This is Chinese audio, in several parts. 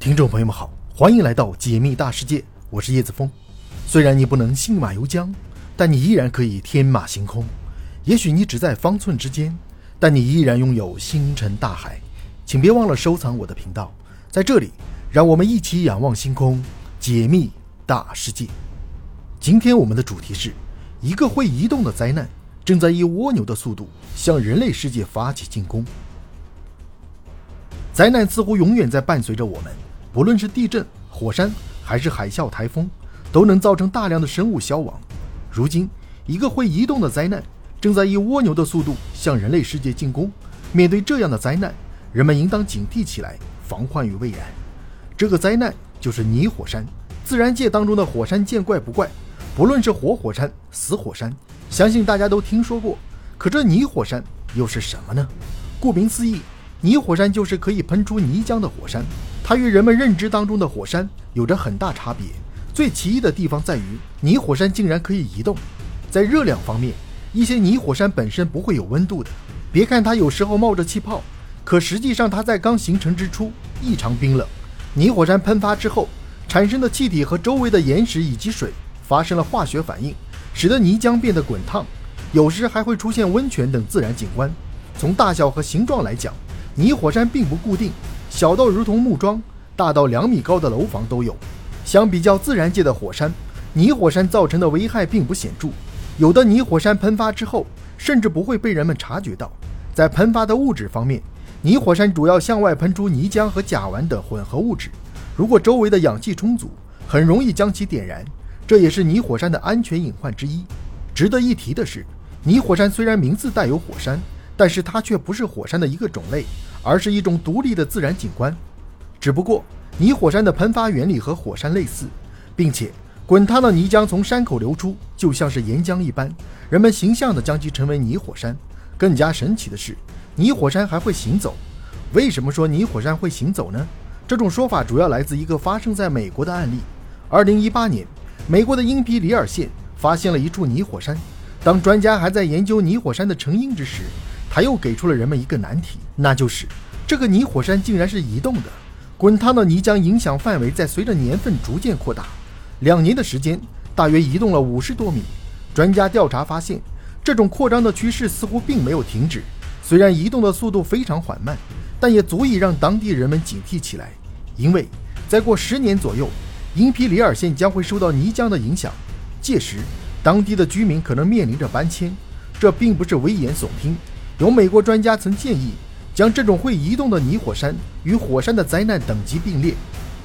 听众朋友们好，欢迎来到解密大世界，我是叶子峰。虽然你不能信马由缰，但你依然可以天马行空。也许你只在方寸之间，但你依然拥有星辰大海。请别忘了收藏我的频道，在这里，让我们一起仰望星空，解密大世界。今天我们的主题是：一个会移动的灾难正在以蜗牛的速度向人类世界发起进攻。灾难似乎永远在伴随着我们，不论是地震、火山还是海啸、台风，都能造成大量的生物消亡。如今，一个会移动的灾难正在以蜗牛的速度向人类世界进攻。面对这样的灾难，人们应当警惕起来，防患于未然。这个灾难就是泥火山。自然界当中的火山见怪不怪，不论是活火山、死火山，相信大家都听说过。可这泥火山又是什么呢？顾名思义。泥火山就是可以喷出泥浆的火山，它与人们认知当中的火山有着很大差别。最奇异的地方在于，泥火山竟然可以移动。在热量方面，一些泥火山本身不会有温度的。别看它有时候冒着气泡，可实际上它在刚形成之初异常冰冷。泥火山喷发之后产生的气体和周围的岩石以及水发生了化学反应，使得泥浆变得滚烫。有时还会出现温泉等自然景观。从大小和形状来讲，泥火山并不固定，小到如同木桩，大到两米高的楼房都有。相比较自然界的火山，泥火山造成的危害并不显著。有的泥火山喷发之后，甚至不会被人们察觉到。在喷发的物质方面，泥火山主要向外喷出泥浆和甲烷等混合物质。如果周围的氧气充足，很容易将其点燃，这也是泥火山的安全隐患之一。值得一提的是，泥火山虽然名字带有火山，但是它却不是火山的一个种类。而是一种独立的自然景观，只不过泥火山的喷发原理和火山类似，并且滚烫的泥浆从山口流出，就像是岩浆一般，人们形象地将其称为泥火山。更加神奇的是，泥火山还会行走。为什么说泥火山会行走呢？这种说法主要来自一个发生在美国的案例。二零一八年，美国的英皮里尔县发现了一处泥火山。当专家还在研究泥火山的成因之时，他又给出了人们一个难题，那就是这个泥火山竟然是移动的，滚烫的泥浆影响范围在随着年份逐渐扩大，两年的时间大约移动了五十多米。专家调查发现，这种扩张的趋势似乎并没有停止，虽然移动的速度非常缓慢，但也足以让当地人们警惕起来，因为再过十年左右，英皮里尔县将会受到泥浆的影响，届时当地的居民可能面临着搬迁。这并不是危言耸听。有美国专家曾建议，将这种会移动的泥火山与火山的灾难等级并列。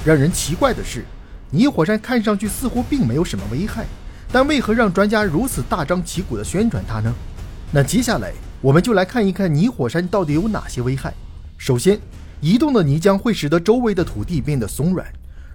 让人奇怪的是，泥火山看上去似乎并没有什么危害，但为何让专家如此大张旗鼓地宣传它呢？那接下来我们就来看一看泥火山到底有哪些危害。首先，移动的泥浆会使得周围的土地变得松软，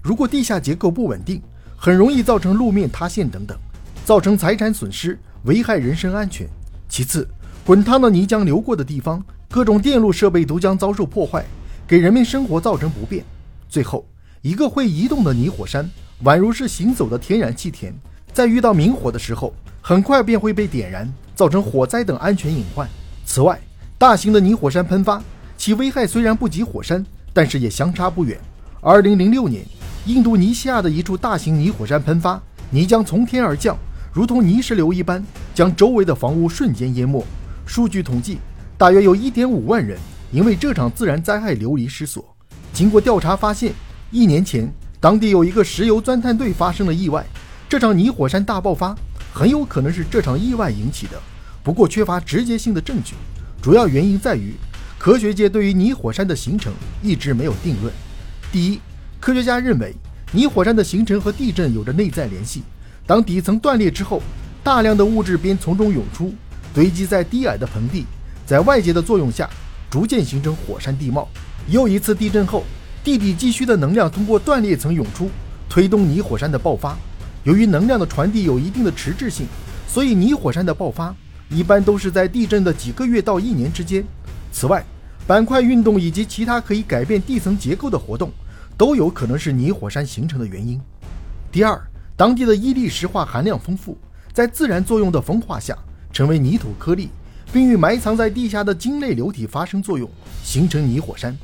如果地下结构不稳定，很容易造成路面塌陷等等，造成财产损失，危害人身安全。其次，滚烫的泥浆流过的地方，各种电路设备都将遭受破坏，给人民生活造成不便。最后，一个会移动的泥火山，宛如是行走的天然气田，在遇到明火的时候，很快便会被点燃，造成火灾等安全隐患。此外，大型的泥火山喷发，其危害虽然不及火山，但是也相差不远。二零零六年，印度尼西亚的一处大型泥火山喷发，泥浆从天而降，如同泥石流一般，将周围的房屋瞬间淹没。数据统计，大约有一点五万人因为这场自然灾害流离失所。经过调查发现，一年前当地有一个石油钻探队发生了意外，这场泥火山大爆发很有可能是这场意外引起的。不过缺乏直接性的证据，主要原因在于科学界对于泥火山的形成一直没有定论。第一，科学家认为泥火山的形成和地震有着内在联系，当底层断裂之后，大量的物质便从中涌出。堆积在低矮的盆地，在外界的作用下，逐渐形成火山地貌。又一次地震后，地底积蓄的能量通过断裂层涌出，推动泥火山的爆发。由于能量的传递有一定的迟滞性，所以泥火山的爆发一般都是在地震的几个月到一年之间。此外，板块运动以及其他可以改变地层结构的活动，都有可能是泥火山形成的原因。第二，当地的伊利石化含量丰富，在自然作用的风化下。成为泥土颗粒，并与埋藏在地下的晶类流体发生作用，形成泥火山。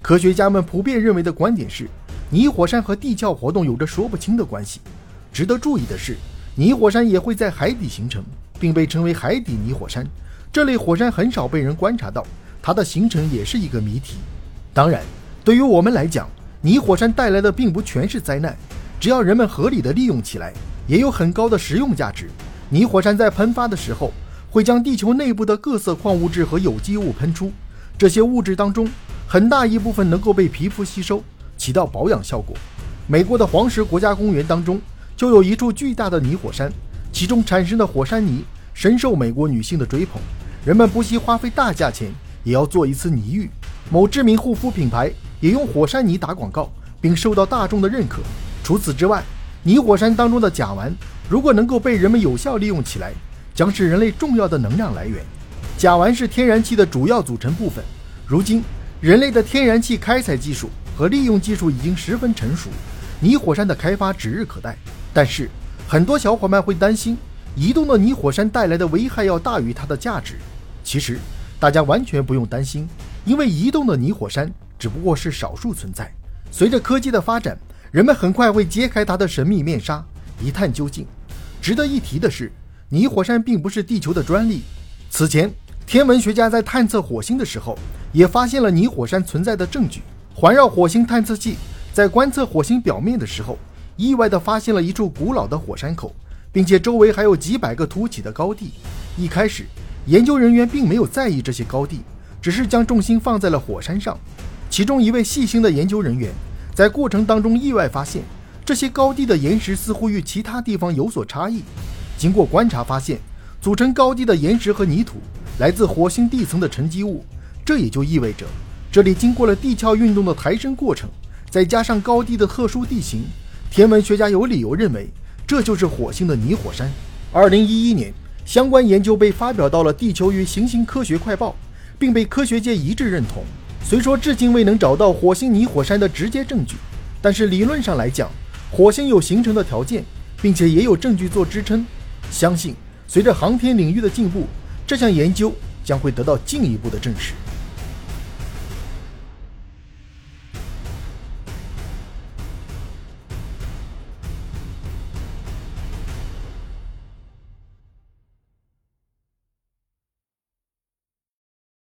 科学家们普遍认为的观点是，泥火山和地壳活动有着说不清的关系。值得注意的是，泥火山也会在海底形成，并被称为海底泥火山。这类火山很少被人观察到，它的形成也是一个谜题。当然，对于我们来讲，泥火山带来的并不全是灾难，只要人们合理的利用起来，也有很高的实用价值。泥火山在喷发的时候，会将地球内部的各色矿物质和有机物喷出，这些物质当中，很大一部分能够被皮肤吸收，起到保养效果。美国的黄石国家公园当中就有一处巨大的泥火山，其中产生的火山泥深受美国女性的追捧。人们不惜花费大价钱，也要做一次泥浴。某知名护肤品牌也用火山泥打广告，并受到大众的认可。除此之外，泥火山当中的甲烷，如果能够被人们有效利用起来，将是人类重要的能量来源。甲烷是天然气的主要组成部分。如今，人类的天然气开采技术和利用技术已经十分成熟，泥火山的开发指日可待。但是，很多小伙伴会担心，移动的泥火山带来的危害要大于它的价值。其实，大家完全不用担心，因为移动的泥火山只不过是少数存在。随着科技的发展，人们很快会揭开它的神秘面纱，一探究竟。值得一提的是，泥火山并不是地球的专利。此前，天文学家在探测火星的时候，也发现了泥火山存在的证据。环绕火星探测器在观测火星表面的时候，意外地发现了一处古老的火山口，并且周围还有几百个凸起的高地。一开始，研究人员并没有在意这些高地，只是将重心放在了火山上。其中一位细心的研究人员在过程当中意外发现，这些高地的岩石似乎与其他地方有所差异。经过观察发现，组成高地的岩石和泥土来自火星地层的沉积物，这也就意味着这里经过了地壳运动的抬升过程，再加上高地的特殊地形，天文学家有理由认为这就是火星的泥火山。二零一一年。相关研究被发表到了《地球与行星科学快报》，并被科学界一致认同。虽说至今未能找到火星泥火山的直接证据，但是理论上来讲，火星有形成的条件，并且也有证据做支撑。相信随着航天领域的进步，这项研究将会得到进一步的证实。